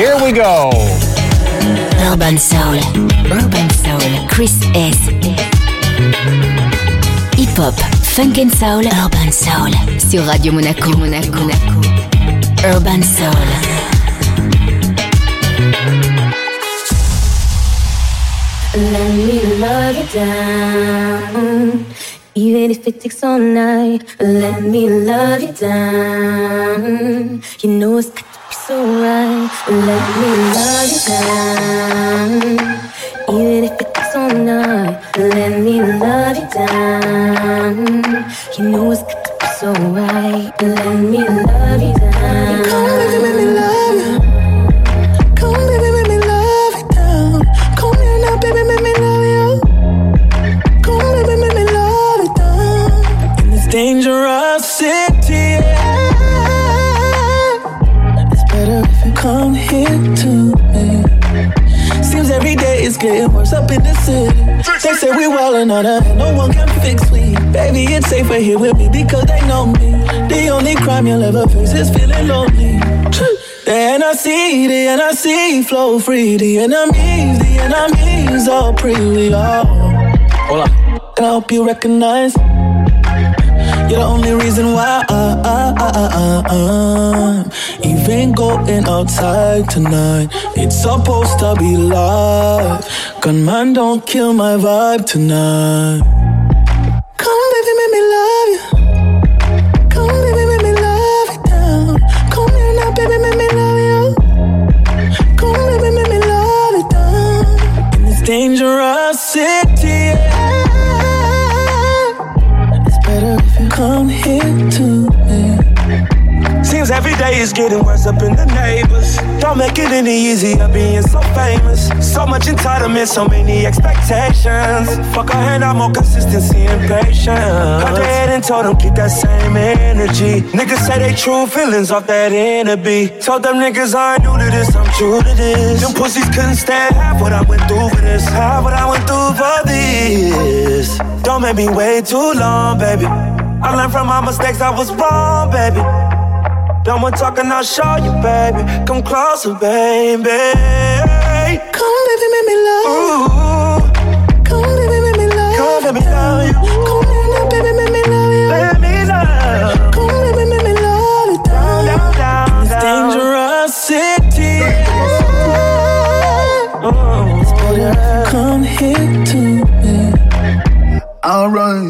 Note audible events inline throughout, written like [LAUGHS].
Here we go. Urban Soul. Urban Soul. Chris S. Hip Hop. Funk and Soul. Urban Soul. Sur Radio Monaco. Monaco. Monaco. Urban Soul. Let me love you down. Even if it takes all night, let me love you down. You know it's got to be so right. Let me love you down. Even if it takes all night, let me love you down. You know it's to be so right. Let me love you down. Getting worse up in the city. They say we wildin' on and no one can fix me. Baby, it's safer here with me because they know me. The only crime you'll ever face is feeling lonely. [LAUGHS] Then I see the NRC, the NRC, flow free. The enemies, the enemies, all pre we all. Hold on. Can I help you recognize? You're the only reason why I, I, I, I'm even going outside tonight. It's supposed to be live. Gunman, don't kill my vibe tonight. Come, baby, make me love you. Come, baby, make me love you down. Come here now, baby, make me love you. Come, baby, make me love you down. In this dangerous city, come here to me. Seems every day is getting worse up in the neighbors. Don't make it any easier being so famous. So much entitlement, so many expectations. Fuck a hand, I'm more consistency and patience. Got their head and told them keep that same energy. Niggas say they true feelings off that beat. Told them niggas I ain't new to this, I'm true to this. Them pussies couldn't stand half what I went through for this. Half what I went through for this. Don't make me wait too long, baby. I learned from my mistakes, I was wrong, baby. Done with talking, I'll show you, baby. Come closer, baby. Come, baby, make me love you. Come, baby, make me love you. Come, let me love you. Come here now, baby, make me love you. Let me love. Come, baby, make me love you. Down, down, down, It's dangerous city. Oh, it's better if you come here to me. Alright,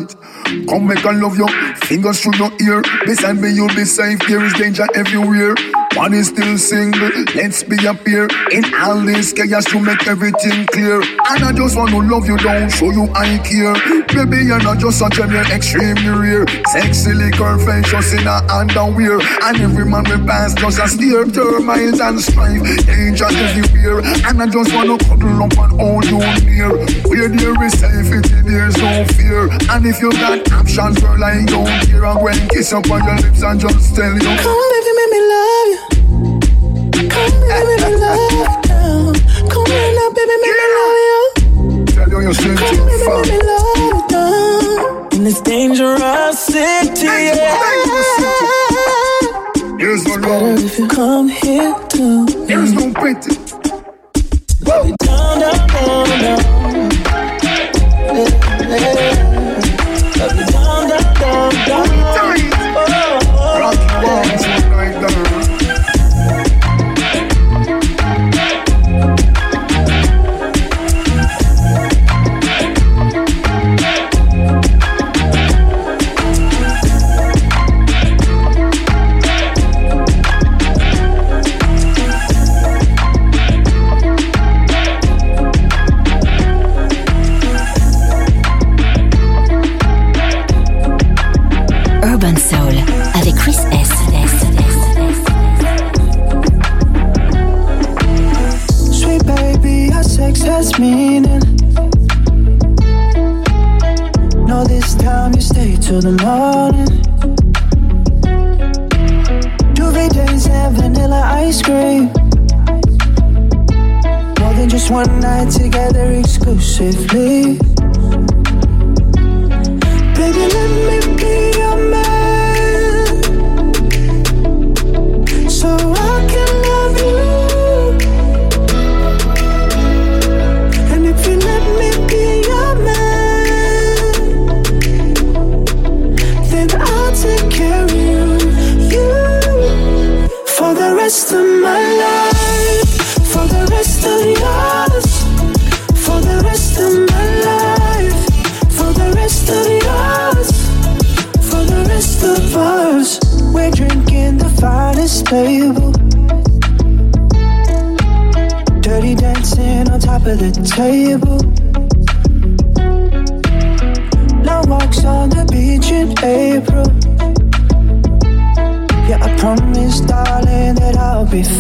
come make I love you. Fingers through your ear. Beside me, you'll be safe. There is danger everywhere. One is still single. Let's be a pair. In all this chaos, to make everything clear. And I just want to love you, don't show you I care. Baby, you're not just a gem, extremely rare. Sexy liquor, just in a underwear. And every man we pass just a steer. Termites and strife, danger everywhere. And I just want to cuddle up and hold you near. Where there is safety, there's no fear. And if you got options, girl, I don't care. I'm going kiss up on your lips and just tell you. Come, baby, make me love you. Come, baby, make me love. you down. Come here make me love be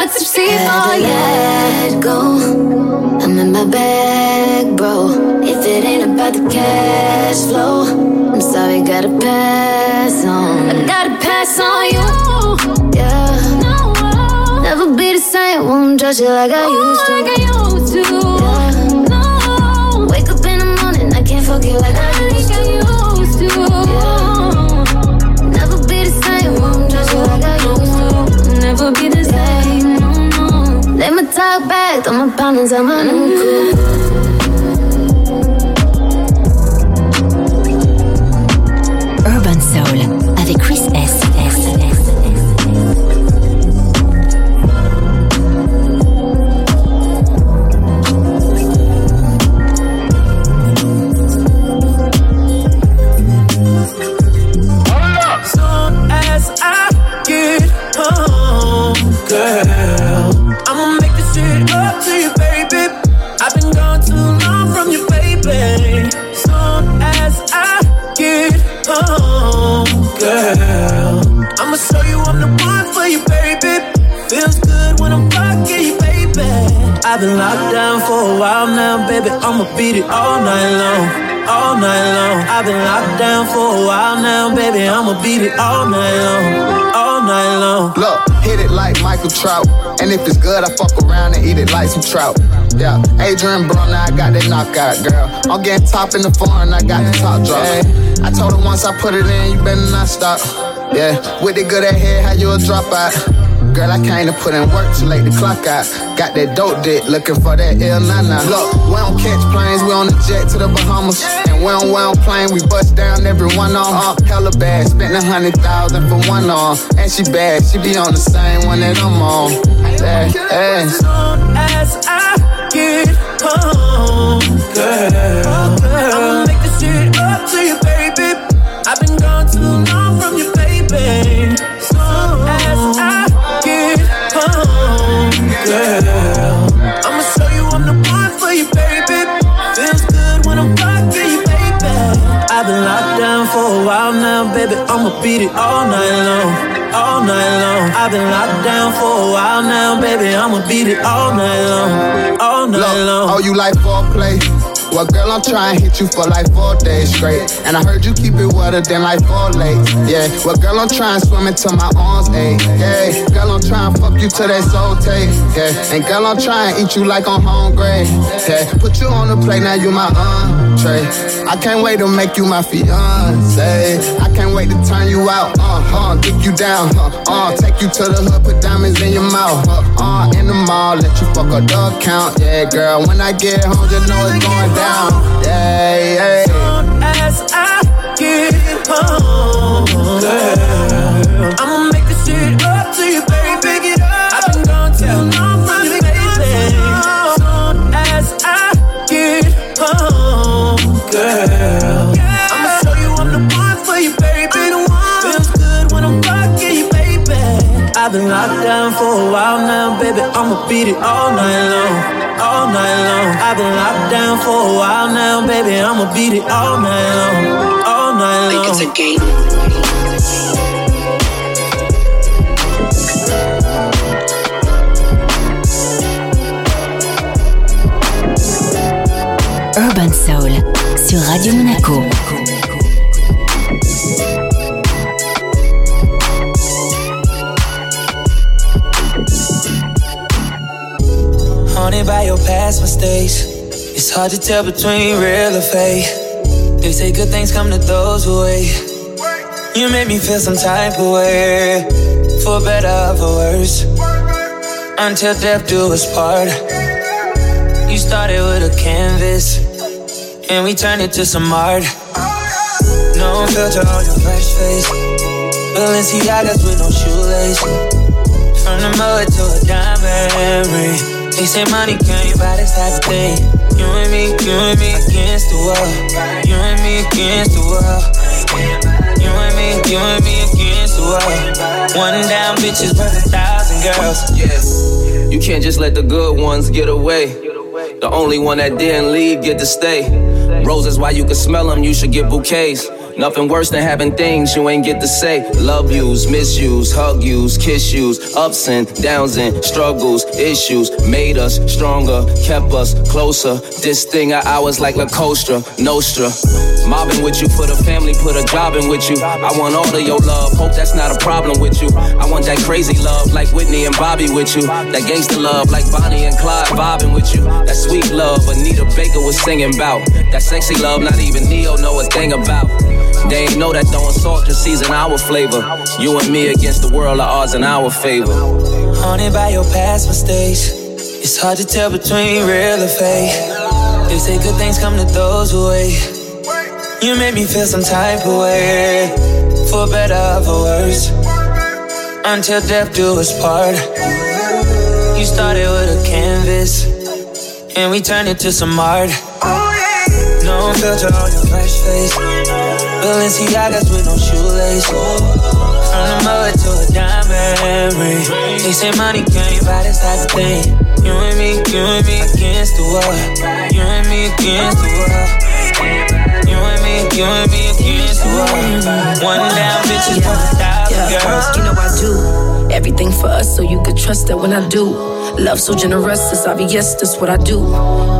but to see for Let go. I'm in my bag, bro. If it ain't about the cash flow, I'm sorry, gotta pass on. I gotta pass on you. Yeah. No. Never be the same. Won't judge you like I used to. Like I used to. Yeah. No. Wake up in the morning, I can't forget like I. talk back, I'ma pound and tell my new cool. I've been locked down for a while now, baby. I'ma beat it all night long, all night long. I've been locked down for a while now, baby. I'ma beat it all night long, all night long. Look, hit it like Michael Trout. And if it's good, I fuck around and eat it like some trout. Yeah, Adrien Broner, I got that knockout, girl. I'm getting top in the foreign, I got the top drop. Yeah. I told her once I put it in, you better not stop. Yeah, with the good ahead, how you a drop out? Girl, I came to put in work to late the clock out. Got that dope dick, looking for that ill nana. Look, we don't catch planes, we on the jet to the Bahamas. And we don't, we don't plane, we bust down every one on. Uh, hella bad, spent a hundred thousand for one on. And she bad, she be on the same one that I'm on. Yeah, yeah. As soon as I get home, girl, I'ma make this shit up to you, baby. I've been gone too long I'ma beat it all night long, all night long. I've been locked down for a while now, baby. I'ma beat it all night long, all night Look, long. oh, you like foreplay? Well, girl, I'm trying to hit you for like four days straight. And I heard you keep it wetter than like four legs. Yeah, well, girl, I'm trying to swim into my arms, ayy. Yeah, girl, I'm trying to fuck you to that soul taste. Yeah, and girl, I'm trying to eat you like I'm hungry. Yeah, put you on the plate, now you my entree. I can't wait to make you my fiance. I can't wait to turn you out, uh, uh, dick you down, uh, uh, take you to the hood, put diamonds in your mouth, uh, uh, in the mall, let you fuck a dog count. Yeah, girl, when I get home, you know it's going down. Yeah, yeah. soon as I get home, girl, I'ma make this shit up to you, baby. Pick it up. I've been gone from you, baby. Soon as I get home, girl, I'ma show you I'm the one for you, baby. The one feels good when I'm fucking you, baby. I've been locked down for a while now, baby. I'ma beat it all night long, night long. I've been locked down for a while now, baby. I'ma beat it all night long, all night long. Think it's a game. Urban Soul sur Radio Monaco. Haunted by your past mistakes. It's hard to tell between real or fake. They say good things come to those who wait. You made me feel some type of way, for better or for worse. Until death do us part. You started with a canvas, and we turned it to some art. No filter on your fresh face. Balenciagas with no shoelace. From the mud to a diamond ring. They say money can't buy this type of thing. You and me, you and me against the world. You and me against the world. You and me, you and me against the world. One down bitches worth a thousand girls. You can't just let the good ones get away. The only one that didn't leave get to stay. Roses, while you can smell them, you should get bouquets. Nothing worse than having things you ain't get to say. Love yous, misuse, hug yous, kiss yous, ups and downs and struggles, issues made us stronger, kept us closer. This thing of ours like La Cosa, Nostra. Mobbing with you, put a family, put a job in with you. I want all of your love, hope that's not a problem with you. I want that crazy love like Whitney and Bobby with you. That gangster love like Bonnie and Clyde vibing with you. That sweet love Anita Baker was singing about. That sexy love not even Ne-Yo know a thing about. They ain't know that throwing salt just season our flavor. You and me against the world, are odds in our favor. Haunted by your past mistakes. It's hard to tell between real or fake. They say good things come to those who wait. You made me feel some type of way, for better or for worse. Until death do us part. You started with a canvas, and we turned it to some art. No filter on your fresh face. Balenciagas with no shoelace. From the mud to a diamond ring. They say money can't buy this type of thing. You and me, you and me against the world. You and me against the world. You and me, you and me against the world. One down bitches a thousand girls. You know I do everything for us so you could trust that when I do. Love so generous, it's obvious, that's what I do.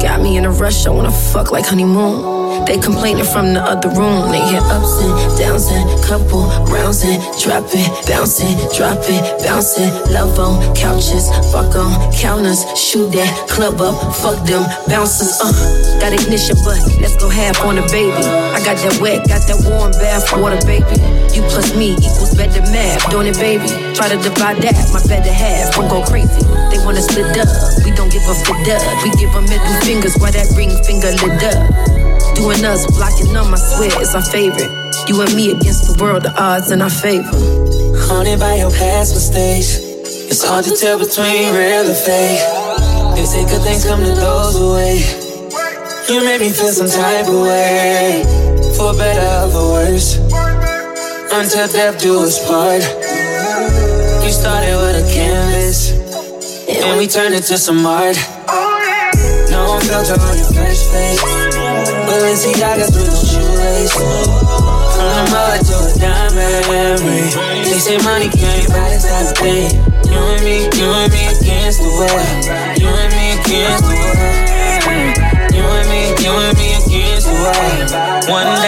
Got me in a rush, I wanna fuck like honeymoon. They complaining from the other room. They hear ups and downs and couple rounds and drop it, bounce it, drop it, bounce it. Love on couches, fuck on counters. Shoot that club up, fuck them bouncers. Uh, got ignition, but let's go half on the baby. I got that wet, got that warm bath water, baby. You plus me equals better math, don't it, baby. Try to divide that, my better half won't go crazy. They wanna split up, we don't give up the dub. We give them middle fingers while that ring finger lit up. Doing us, blocking them, I swear it's our favorite. You and me against the world, the odds in our favor. Haunted by your past mistakes. It's hard to tell between real and fake. They say good things come to those who wait. You made me feel some type of way. For better or for worse. Until death do us part. You started with a canvas. And we turned it to some art. No one felt your fresh face. Balenciagas with no shoelace. From the mud to a diamond ring. They say money can't buy this type of thing. You and me, you and me against the world. You and me against the world. You and me, you and me against the world. One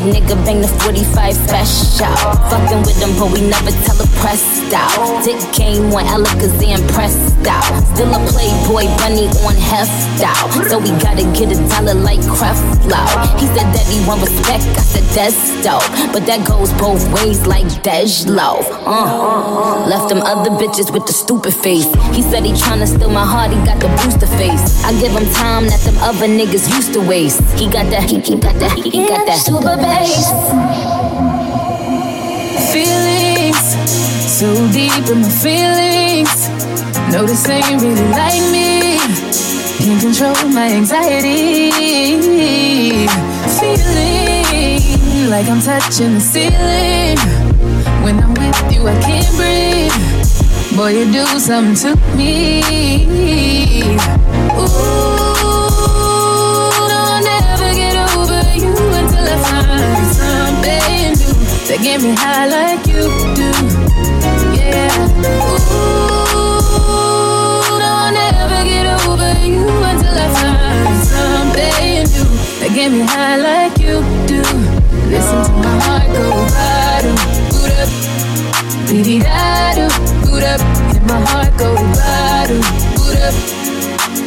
nigga bang the 45 special. Fucking with them, but we never game on Alakazam pressed out. Still a playboy bunny on heft out. So we gotta get a dollar like Creflo. He said that he want respect, I said that's dope. But that goes both ways like Dej Loaf. Uh, left them other bitches with the stupid face. He said he tryna steal my heart, he got the booster face. I give him time that them other niggas used to waste. He got that, he, he got that, he, he got that super bass. feelings so deep in my feelings. No, this ain't really like me. Can't control my anxiety. Feeling like I'm touching the ceiling. When I'm with you, I can't breathe. Boy, you do something to me. Ooh, no, I'll never get over you until I find something new that get me high like you do. Get me high like you do. Listen to my heart go bottom, boot up, beady da do, boot up, and my heart go bottom, boot up,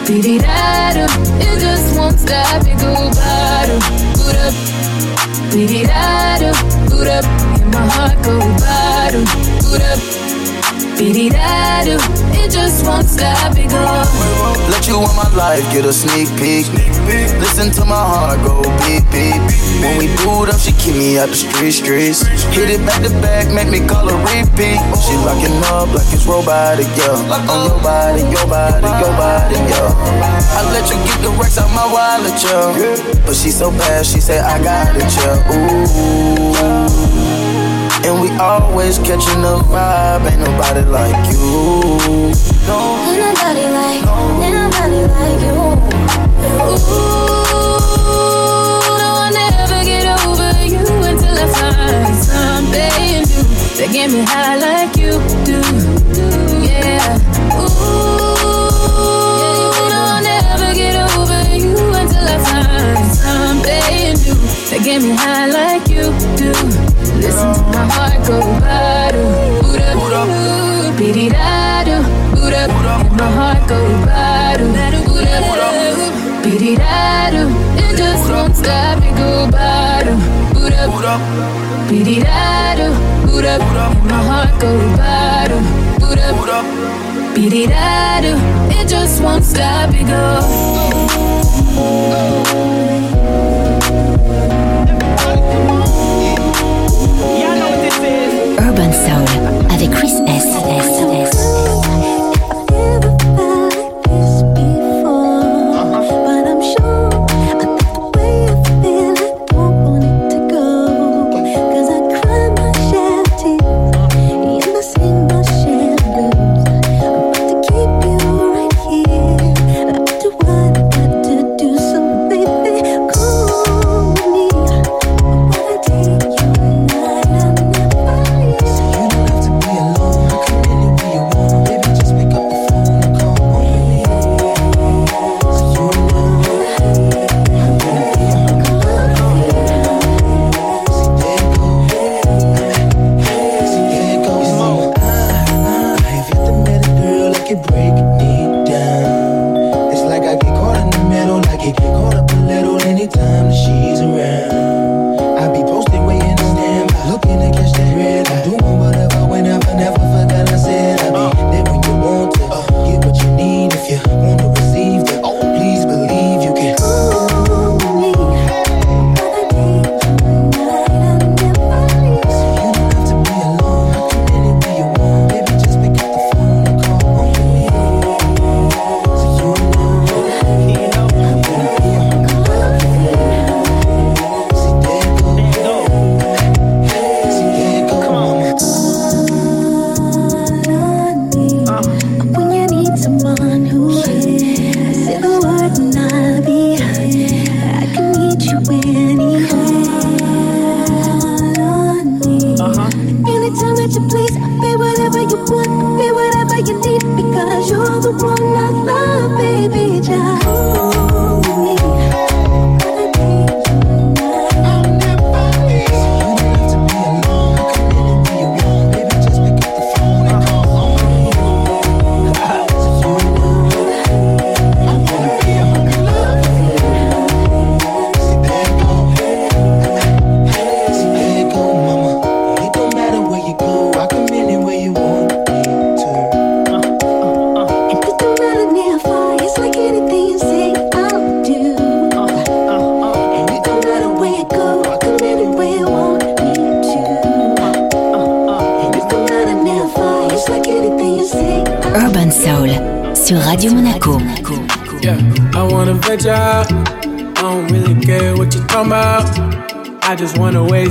beat it out It just won't stop, bottom, boot up, beat it out boot up, and my heart go bottom, boot up. It just won't stop, it go. Let you in my life, get a sneak peek. Listen to my heart go beep beep. When we boot up, she keep me out the street streets. Hit it back to back, make me call her repeat. She locking up like it's robotic, yeah. Oh, On your body, your body, your body, yeah. I let you get the racks out my wallet, yeah. But she so bad, she say I got it, yeah. Ooh. And we always catching the vibe, ain't nobody like you. No, ain't nobody like, ain't nobody like you. Ooh, no, I'll never get over you until I find something new that get me high like you do. Yeah. Ooh, no, I'll never get over you until I find something new that get me high like my heart go badu, Buddha, beat it adu, Buddha, my heart go badu, Buddha, it adu, it just won't stop me go badu, Buddha, it adu, Buddha, my heart go badu, Buddha, it adu, it just won't stop me go. Soul avec Chris S. S.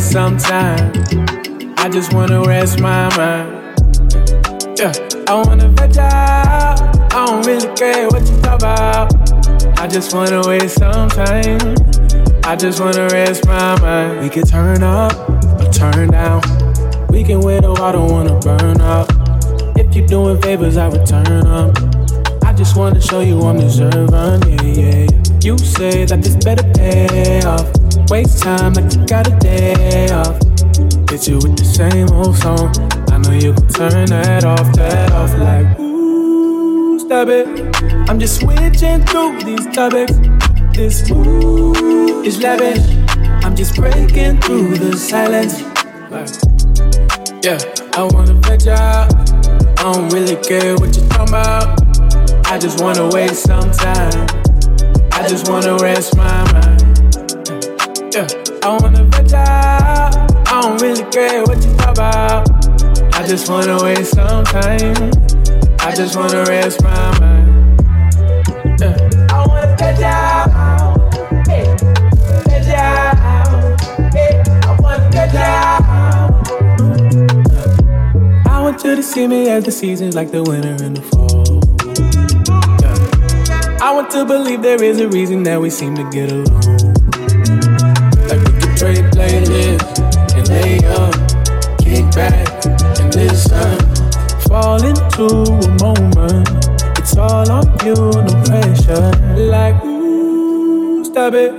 S. some time. I just wanna rest my mind. Yeah, I wanna veg out. I don't really care what you talk about. I just wanna waste some time. I just wanna rest my mind. We can turn up or turn down. We can wait a I don't wanna burn up. If you're doing favors, I return them. I just wanna show you I'm deserving, yeah, yeah. You say that this better pay off. Waste time like you got a day off. Hit you with the same old song. I know you can turn that off, that off like, ooh, stop it. I'm just switching through these topics. This mood is lavish. I'm just breaking through the silence. Yeah, I wanna veg out. I don't really care what you're talking about. I just wanna waste some time. I just wanna rest my mind. Yeah, I wanna veg out. I don't really care what you talk about. I just wanna waste some time. I just wanna rest my mind. Yeah. I wanna veg out. Veg out. I wanna veg out. I want you to see me as the seasons like the winter and the fall. Yeah. I want to believe there is a reason that we seem to get along. Back and listen. Fall into a moment. It's all on you, no pressure. Like, ooh, stop it.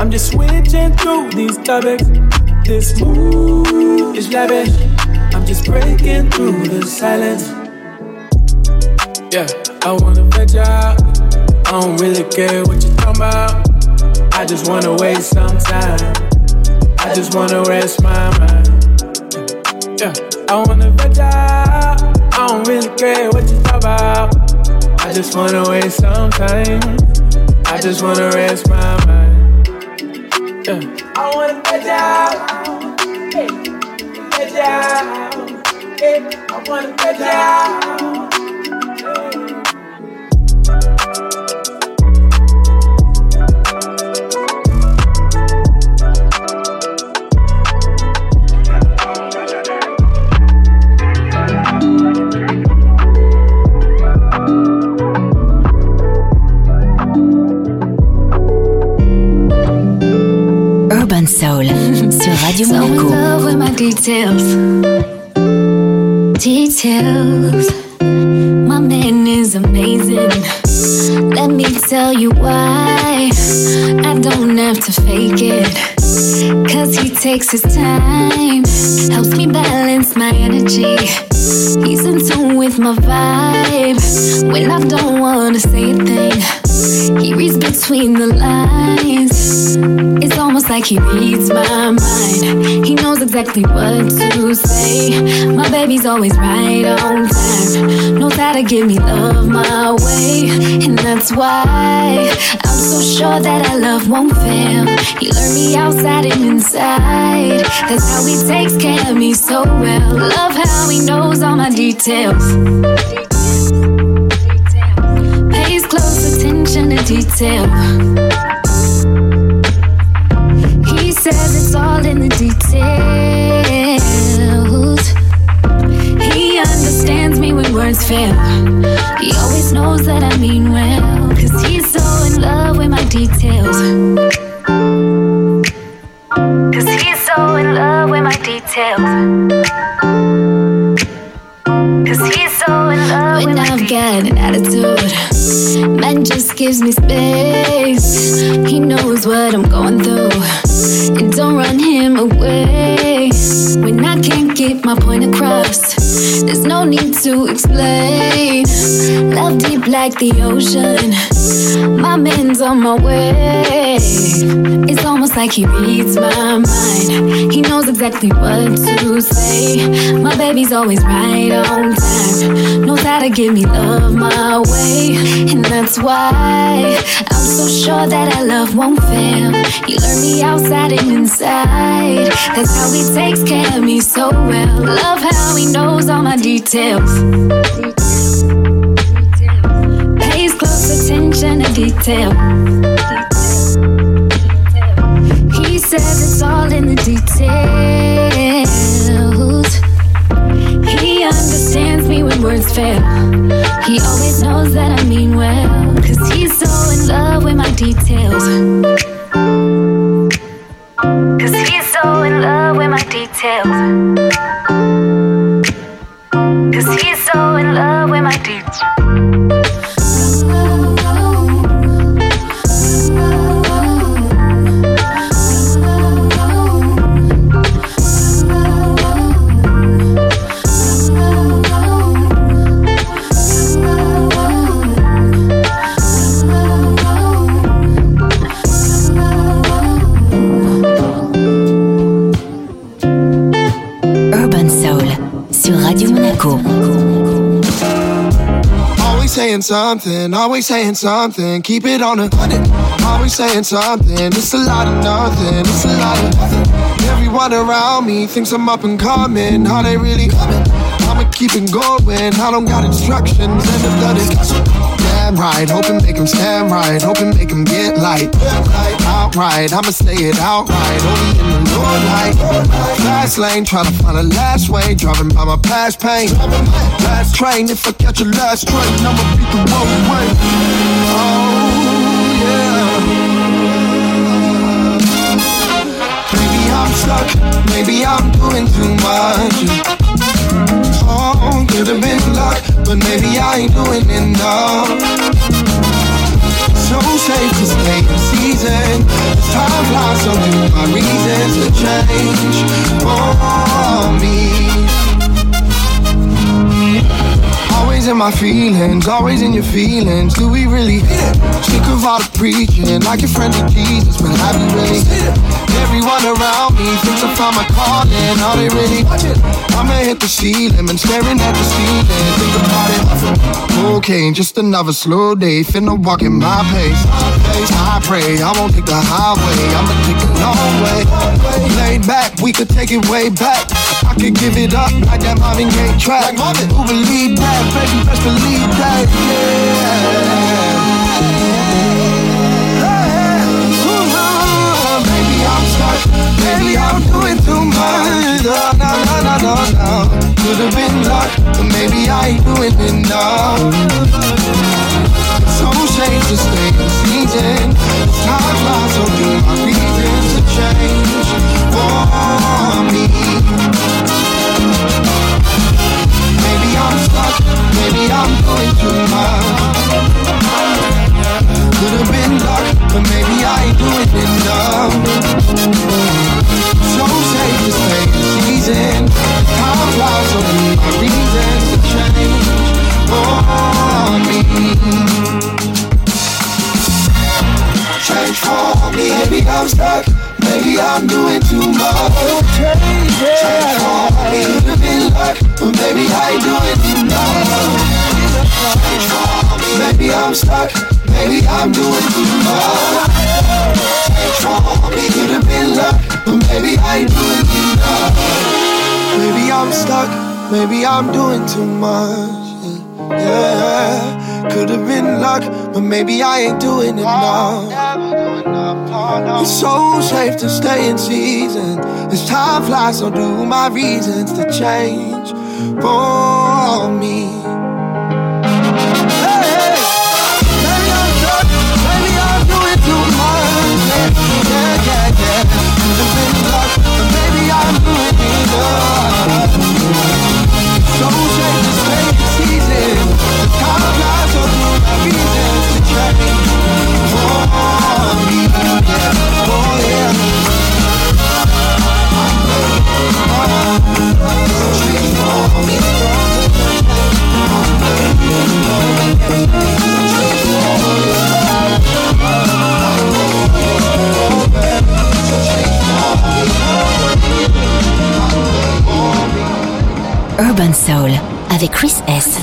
I'm just switching through these topics. This mood is lavish. I'm just breaking through the silence. Yeah, I wanna veg out. I don't really care what you're talking about. I just wanna waste some time. I just wanna rest my mind. I wanna veg out. I don't really care what you talk about. I just wanna waste some time. I just wanna rest my mind. Yeah, I wanna veg out. Hey, veg out. Hey, I wanna veg out. Soul sur Radio Monaco. love with my details. Details. My man is amazing. Let me tell you why. I don't have to fake it. Cause he takes his time. Helps me balance my energy. He's in tune with my vibe. When I don't wanna say a thing. He reads between the lines. It's like he reads my mind. He knows exactly what to say. My baby's always right on time. Knows how to give me love my way. And that's why I'm so sure that our love won't fail. He learned me outside and inside. That's how he takes care of me so well. Love how he knows all my details. Pays close attention to detail. Says it's all in the details. He understands me when words fail. He always knows that I mean well. Cause he's so in love with my details. Cause he's so in love with my details. Cause he's so in love when I've got an attitude. Man just gives me space. He knows what I'm going through. Don't run him away. I can't get my point across, there's no need to explain. Love deep like the ocean. My man's on my way. It's almost like he reads my mind. He knows exactly what to say. My baby's always right on time. Knows how to give me love my way. And that's why I'm so sure that our love won't fail. He learned me outside and inside. That's how he takes care of me so well. Love how he knows all my details. Pays close attention to detail. He says it's all in the details. He understands me when words fail. He always knows that I mean well. Cause he's so in love with my details. Cause he's in love with my details. Cause he's so in love with my details. Saying something, always saying something. Keep it on hundred. Always saying something. It's a lot of nothing. It's a lot of nothing. Everyone around me thinks I'm up and coming. How they really coming? I'ma keep it going. I don't got instructions. End of the discussion. Damn right. Hoping make him stand right. Hoping make him get light. Outright. I'ma say it outright. Only in the low light. Fast lane. Trying to find a last way. Driving by my past pain. Last train. If I catch a last train, I'ma beat the road way. Oh, yeah. Maybe I'm stuck, maybe I'm doing too much. Oh, could have been luck, but maybe I ain't doing enough. So safe to stay in season. As time flies, so do my reasons to change for me. Always in my feelings, always in your feelings. Do we really sick of all the preaching? Like your friend of Jesus, but have you really? Everyone around me thinks I found my calling. Are they really? I'ma hit the ceiling and staring at the ceiling. Think about it. Okay, just another slow day. Finna walk in my pace. I pray I won't take the highway. I'ma take the long way. Laid back, we could take it way back. I could give it up like that Marvin Gaye track. Like Marvin. Who believe that? Baby, best believe that. Yeah. Ooh, Maybe I'm stuck. Maybe I'm doing too much. No, no, no, no, no, no. Could have been luck, but maybe I ain't doing enough. So safe to stay in season. Time flies, so do my reasons to change for me. Maybe I'm doing too much. Could have been luck, but maybe I ain't doing enough. So safe to stay in season. Time flies, so my reasons to change for me. Change for me, maybe I'm stuck. Maybe I'm doing too much. Change for me, could have been luck, but maybe I doing for me, maybe I'm stuck. Maybe I'm doing too much. For me, been luck, but maybe I ain't doing enough. Maybe I'm stuck. Maybe I'm doing too much. Yeah, could have been luck, but maybe I ain't doing It's so safe to stay in season. As time flies, so do my reasons to change for me. Urban Soul avec Chris S.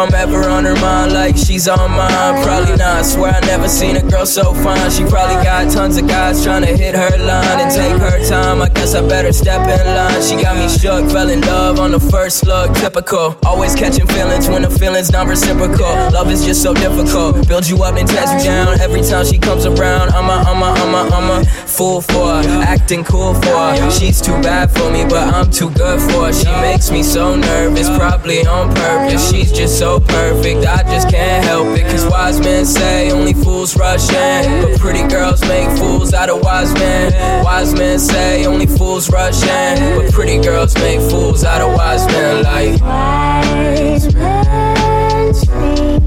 I'm ever on her mind like she's on mine. Probably not. Swear I never seen a girl so fine. She probably got tons of guys trying to hit her line and take her time. I guess I better step in line. She got me shook, fell in love on the first look. Typical. Always catching feelings when the feelings not reciprocal. Love is just so difficult. Build you up and tear you down every time she comes around. I'm a, I'm a, I'm a, I'm a fool for her. Acting cool for her. She's too bad for me, but I'm too good for her. She makes me so nervous, probably on purpose. She's just so perfect, I just can't help it. Cause wise men say only fools rush in. But pretty girls make fools out of wise men. Wise men say only fools rush in. But pretty girls make fools out of wise men. Like, wise men say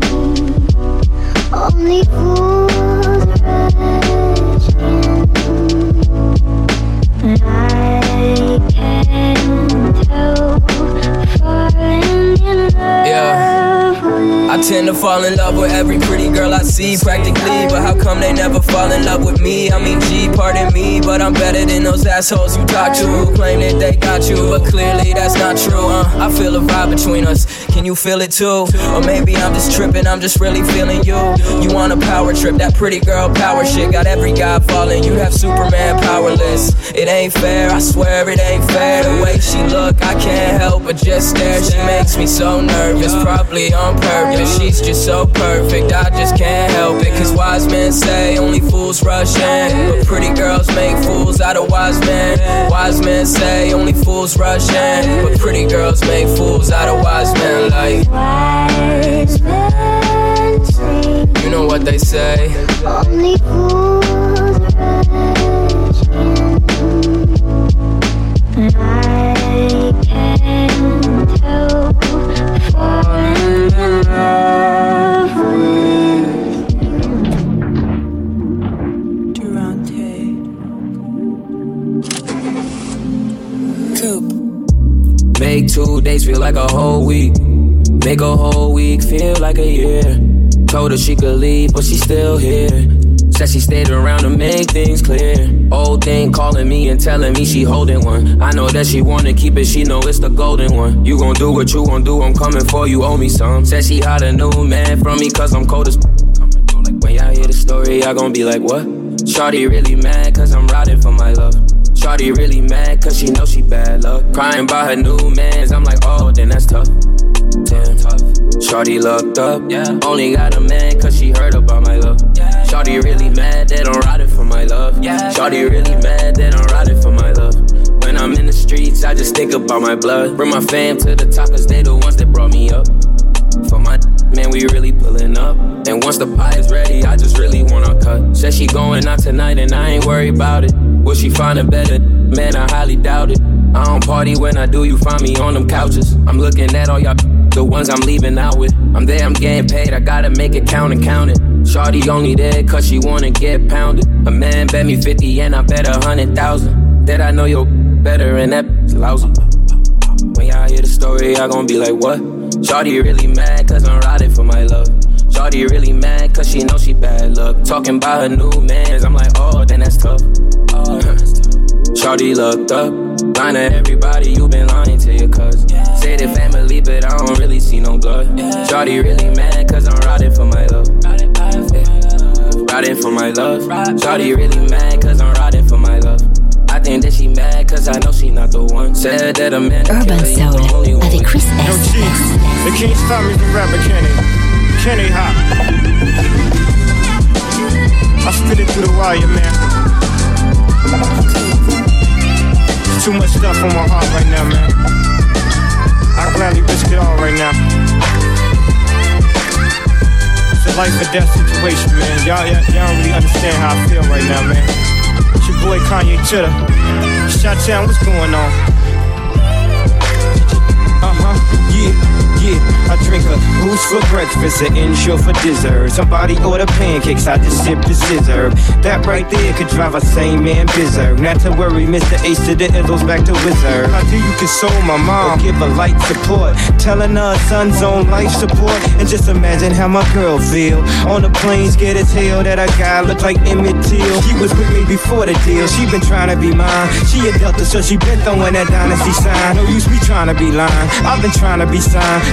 only fools rush in. But I can tell, falling in love. Yeah. I tend to fall in love with every pretty girl I see, practically. But how come they never fall in love with me? I mean, G, pardon me, but I'm better than those assholes you talk to claim that they got you. But clearly that's not true, uh. I feel a vibe between us. Can you feel it too? Or maybe I'm just tripping, I'm just really feeling you. You want a power trip, that pretty girl power shit. Got every guy falling, you have Superman powerless. It ain't fair, I swear it ain't fair. The way she look, I can't help but just stare. She makes me so nervous, probably on purpose. She's just so perfect, I just can't help it. Cause wise men say only fools rush in. But pretty girls make fools out of wise men. Wise men say only fools rush in. But pretty girls make fools out of wise men. Like, Wise men you know what they say. only fools rush in. I help falling in love with Make two days feel like a whole week. Make a whole week feel like a year. Told her she could leave, but she's still here. Said she stayed around to make things clear. Old thing calling me and telling me she holding one. I know that she wanna keep it, she know it's the golden one. You gon' do what you gon' do, I'm coming for you, owe me some. Said she had a new man from me, cause I'm cold as. When y'all hear the story, y'all gon' be like, what? Shawty really mad, cause I'm riding for my love. Shawty really mad, cause she know she bad luck. Crying by her new mans, I'm like, oh, then that's tough. Damn, tough. Shawty looked up, yeah. Only got a man, cause she heard about my love. Shawty really mad that I'm riding for my love. Shawty really mad that I'm riding for my love. When I'm in the streets, I just think about my blood. Bring my fam to the top, cause they the ones that brought me up. For my man, we really pulling up. And once the pie is ready, I just really wanna cut. Said she going out tonight, and I ain't worried about it. Will she find a better? Man, I highly doubt it. I don't party when I do, you find me on them couches. I'm looking at all y'all, the ones I'm leaving out with. I'm there, I'm getting paid, I gotta make it count and count it. Shawty only there cause she wanna get pounded. A man bet me 50 and I bet a hundred thousand. That I know you're better and that's lousy. When y'all hear the story, y'all gon' be like, what? Shawty really mad cause I'm riding for my love. Shawty really mad cause she know she bad luck. Talking about her new mans, I'm like, oh, then that's tough. Oh. [LAUGHS] Shawty looked up, lying to everybody, you been lying to your cuz. Say the family, but I don't really see no blood. Shawty really mad cause I'm riding for my love. Riding for my love. Shawty really mad cause I'm riding for my love. I think that she mad cause I know she not the one. Said that a man Urban Soul avec Chris Yo, S. Chief, they can't stop me from rapping, can they? Can they hop? I spit it through the wire, man. Too much stuff on my heart right now, man. I gladly risk it all right now. It's a life or death situation, man. Y'all, y'all, don't really understand how I feel right now, man. It's your boy Kanye Chitter. Chi-Town, what's going on? Uh-huh, yeah, yeah. I drink a boost for breakfast, an Ensure for dessert. Somebody order pancakes, I just sip the sizzurp. That right there could drive a sane man berserk. Not to worry, Mr. Ace to the Izzles back to Wizard. How do you console my mom? Or give a light support, telling her son's on life support. And just imagine how my girl feel on the plane, scared as hell that I got look like Emmett Till. She was with me before the deal. She been trying to be mine. She a Delta, so she been throwing that dynasty sign. No use me trying to be lying. I've been trying to be signed,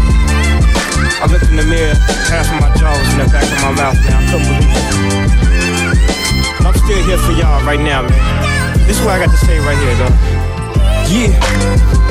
I looked in the mirror, half of my jaw was in the back of my mouth, man. I couldn't believe it. But I'm still here for y'all right now, man. This is what I got to say right here, though. Yeah.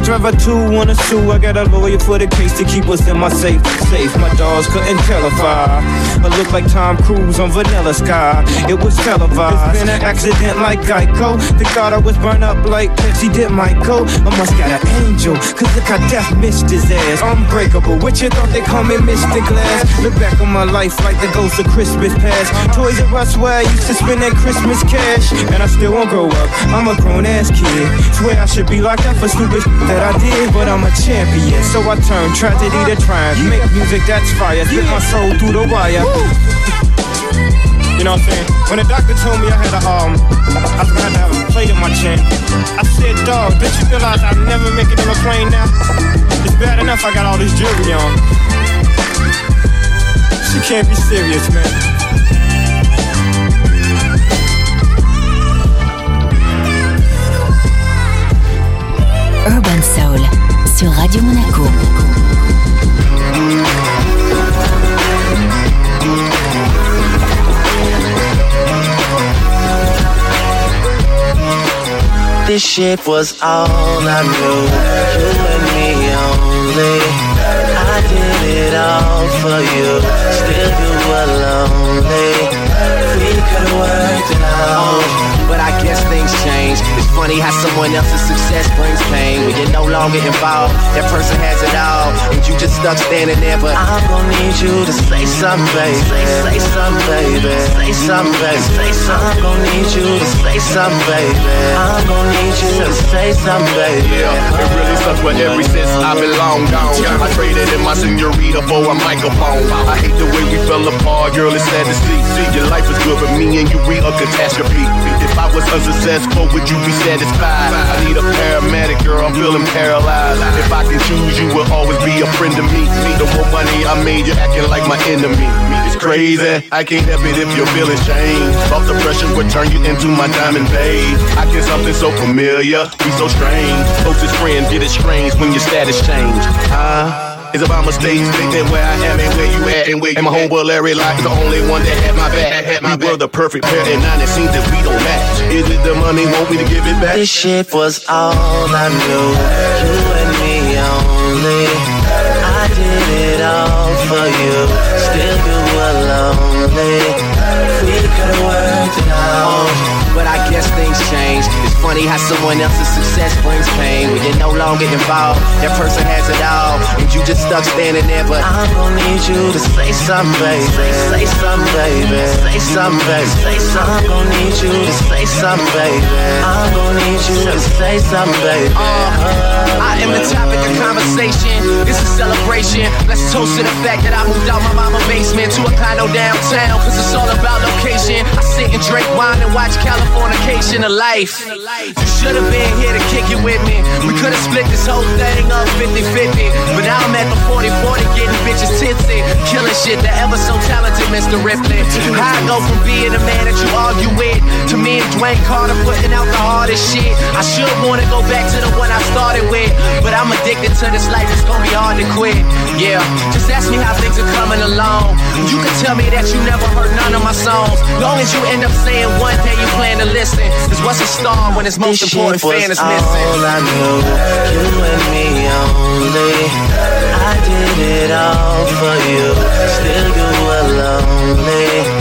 driver two wanna sue. I got a lawyer for the case to keep us in my safe. Safe, my dogs couldn't tell if I, I look like Tom Cruise on Vanilla Sky. It was televised. It's been an accident like Geico. Thank God I was burned up like Pepsi did Michael. I must got an angel, cause look how death missed his ass. Unbreakable, what you thought they call me Mr. Glass? Look back on my life like the ghost of Christmas past. Toys R Us where I used to spend that Christmas cash. And I still won't grow up, I'm a grown ass kid. Swear I should be locked up for stupid that I did, but I'm a champion. So I turn tragedy to triumph. Make music that's fire, spit my soul through the wire. You know what I'm saying? When the doctor told me I had a um, I was gonna have a plate in my chin. I said, dog, did you realize I'll never make it a plane now? It's bad enough I got all this jewelry on. She can't be serious, man. Urban Soul sur Radio Monaco. This shit was all I knew. You and me only. I did it all for you. Still you were lonely. We could've worked it out. Funny how someone else's success brings pain. When you're no longer involved, that person has it all. And you just stuck standing there. But I'm gonna need you to say something, baby. Say, something, baby. Say something, baby. Say something. I'm gonna need you to say something, baby. I'm gonna need you to say something, baby. Yeah, it really sucks, but ever since I belong gone, I traded in my senorita for a microphone. I hate the way we fell apart, girl. It's sad to see. Your life is good, but me and you, we a catastrophe. If I was unsuccessful, would you be satisfied? I need a paramedic, girl. I'm feeling paralyzed. If I can choose, you will always be a friend to me. The more money I made, you're acting like my enemy. It's crazy. I can't help it if your feelings change. Off the pressure would turn you into my diamond babe. I get something so familiar, be so strange. Closest friend get it strange when your status change. Ah. It's about mistakes, thinking where I am and where you at. And, where and my homeboy Larry Locke is the only one that had my back. Had my we were the perfect pair, and now it seems that we don't match. Is it the money? Want me to give it back? This shit was all I knew. You and me only. I did it all for you. Funny how someone else's success brings pain. When you're no longer involved, that person has it all. And you just stuck standing there. But I'm gonna need you to say something, baby. Say, something, baby. Something, baby. Say something. I'm gonna need you to say something, baby. I'm gonna need you to say something, baby. Uh, I am the topic of conversation. This is celebration. Let's toast to the fact that I moved out my mama basement to a condo downtown. Cause it's all about location. I sit and drink wine and watch Californication of life. You should have been here to kick it with me. We could have split this whole thing up 50-50. But now I'm at the 40-40 getting bitches tipsy. Killing shit, the ever so talented Mr. Ripley. I go from being a man that you argue with to me and Dwayne Carter putting out the hardest shit. I should wanna go back to the one I started with. But I'm addicted to this life, it's gonna be hard to quit. Yeah, just ask me how things are coming along. You can tell me that you never heard none of my songs. Long as you end up saying one day you plan to listen. Cause what's a star when its most This important shit was fan is missing? all I knew. You and me only. I did it all for you. Still you were lonely.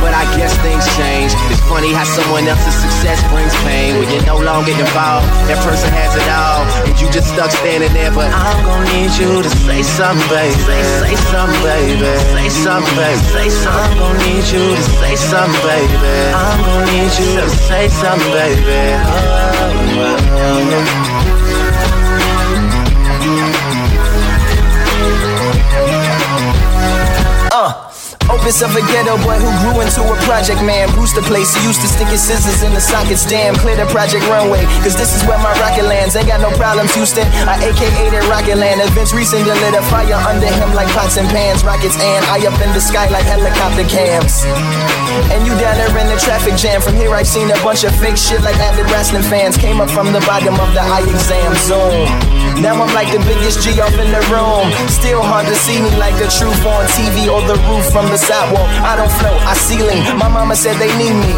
But I guess things change. It's funny how someone else's success brings pain. When you're no longer involved, that person has it all. And you just stuck standing there. But I'm gonna need you to say something, baby. Say, say something, baby. Say something, baby. Say something. I'm gonna need you to say something, baby. I'm gonna need you to say something, baby. Oh, oh, oh. Opus of a ghetto boy who grew into a project man. The place, he used to stick his scissors in the sockets. Damn, clear the project runway. Cause this is where my rocket lands. Ain't got no problems, Houston. I AKA that rocket land. Events recently lit a fire under him like pots and pans. Rockets and I up in the sky like helicopter cams. And you down there in the traffic jam. From here I've seen a bunch of fake shit like avid wrestling fans. Came up from the bottom of the eye exam zone. Now I'm like the biggest G off in the room. Still hard to see me like the truth on TV or the roof from the sidewalk. I don't float, I ceiling. My mama said they need me.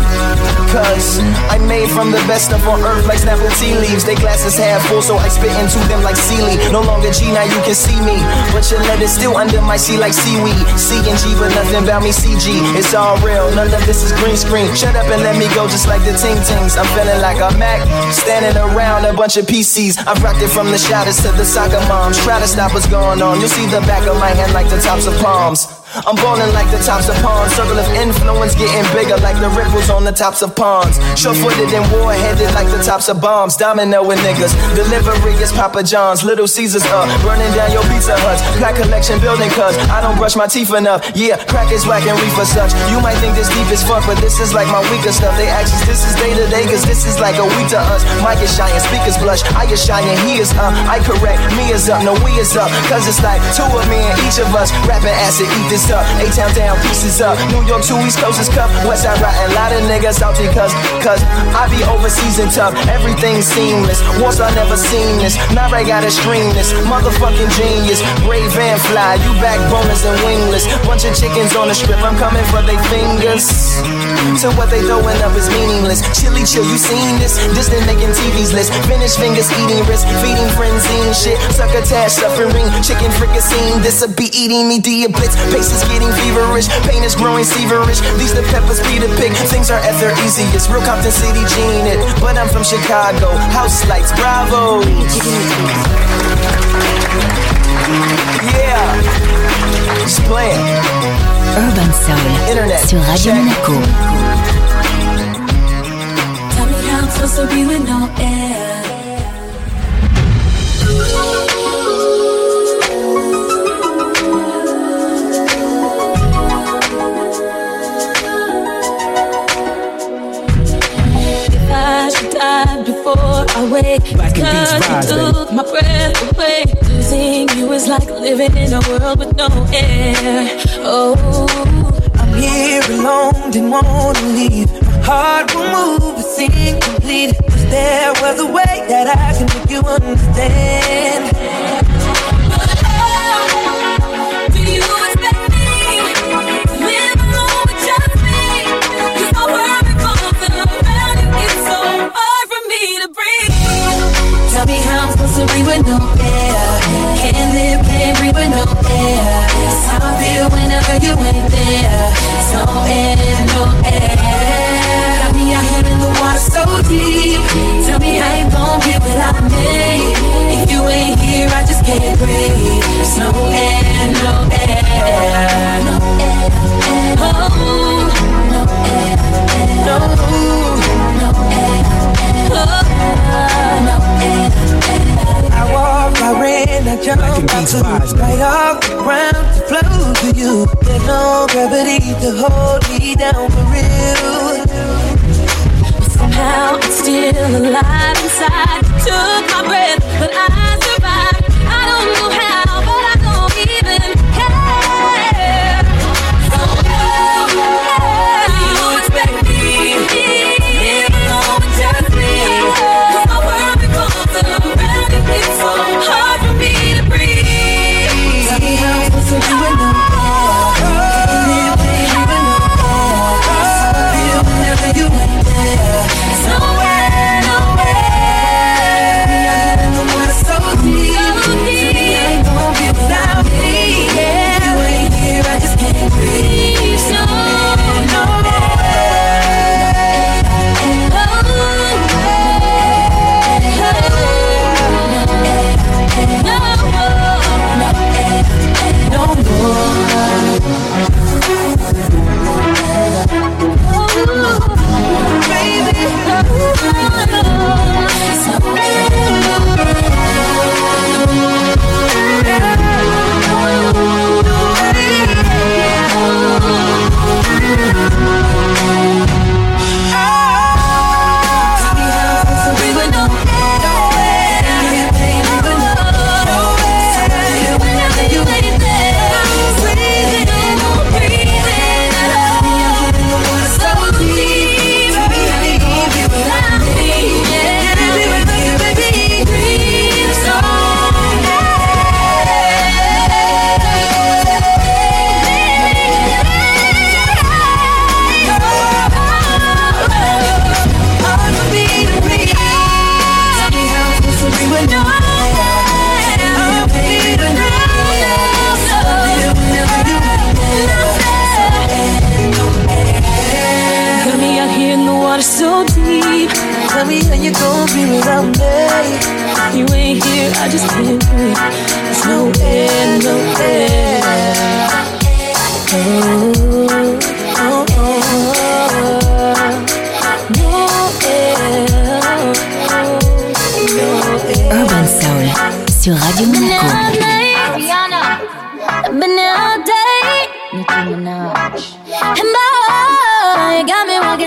Cause I'm made from the best stuff on earth like Snapple tea leaves. They glasses half full, so I spit into them like Sealy. No longer G, now you can see me. But your letter's still under my sea like seaweed. C and G, but nothing about me CG. It's all real, none of this is green screen. Shut up and let me go just like the ting tings. I'm feeling like a Mac, standing around a bunch of PCs. I've rocked it from the to the soccer moms. Try to stop what's going on. You'll see the back of my hand like the tops of palms. I'm ballin' like the tops of ponds. Circle of influence getting bigger like the ripples on the tops of ponds. Sure footed and war headed like the tops of bombs. Domino with niggas. Delivery is Papa John's. Little Caesars up. Burning down your pizza huts. Black collection building cuz I don't brush my teeth enough. Yeah, crack is whack and reefer such. You might think this deep as fuck, but this is like my weaker stuff. They ask us this is day to day cause this is like a week to us. Mic is shining, speakers blush. I is shining, he is up. I correct, me is up, no we is up. Cause it's like two of me and each of us. Rapping acid, eat this up. A-Town down, pieces up. New York to East Coast is cup. West Side riding, lot of niggas salty cause, cause I be overseas and tough. Everything's seamless. Once I never seen this. Now I gotta stream this. Motherfucking genius. Brave and fly. You backboners and wingless. Bunch of chickens on the strip. I'm coming for they fingers. So what they throwing up is meaningless. Chilly chill, you seen this? This Distant making TV's list. Finish fingers eating wrist. Feeding frenzy and shit. Sucker tash, suffering. Chicken fricassee. This a be eating me. D blitz. Pace is getting feverish. Pain is growing severish. These the peppers be the pick. Things are at their easiest. Real Compton City gene it. But I'm from Chicago. House lights, bravo. Yeah. Just playing. Urban Soul Internet. sur Radio Check. Monaco. Tell me how I'm supposed to be with no air. If I should die before I wake, Black cause you took my breath away. Losing you is like living in a world with no air. Oh, I'm here alone, didn't wanna leave. My heart will move, it's incomplete. Cause there was a way that I can make you understand. do you expect me to live alone with just me? 'Cause my world revolves around you. It's so hard for me to breathe. Tell me how I'm supposed to breathe with no air. Can't breathe with no air. It's how I feel whenever you ain't there. It's no air, no air. Got me out here in the water so deep. Tell me how you gon' get without me. If you ain't here, I just can't breathe. There's no air, no air, no air. Oh, no air, no, no air. Oh, no air. I walk, I ran, I jumped, I flew right off the ground to flow to you. There's no gravity to hold me down for real. But Somehow I'm still alive inside. Took my breath,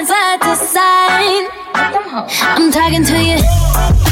side to side. I'm talking to you.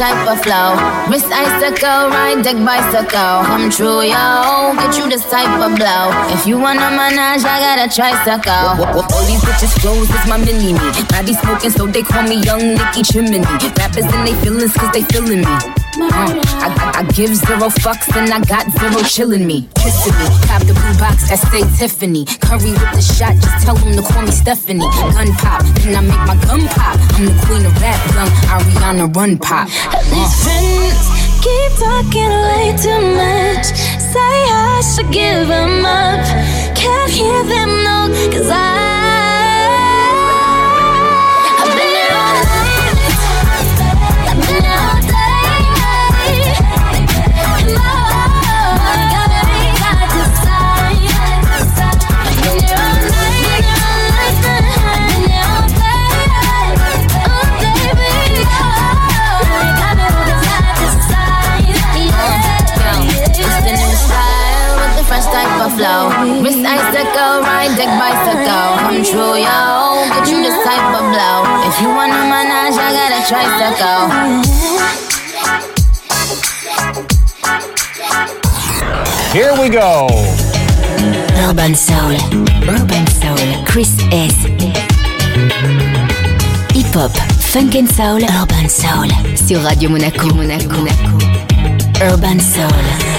Type of flow. Wrist icicle, ride deck bicycle. Come true, yo. Get you this type of blow. If you wanna manage, I got a tricycle. All these bitches flows is my mini me. Body smoking, so they call me Young Nicki Chimney. Rappers and they feelings, cause they feeling me. Uh, I, I, I give zero fucks and I got zero chillin' me. Kissing me, Pop the blue box that say Tiffany. Curry with the shot, just tell them to call me Stephanie. Gun pop, then I make my gun pop. I'm the queen of rap, young Ariana Run Pop. These friends keep talking way too much. Say I should give them up. Can't hear them no, cause I. icicle, ride deck bicycle. Come true, yo. Get you this type of blow. If you wanna manage, I got a tricycle. Here we go. Urban Soul. Urban Soul. Chris S. Hip Hop, Funk and Soul. Urban Soul. Sur Radio Monaco. Monaco. Urban Soul.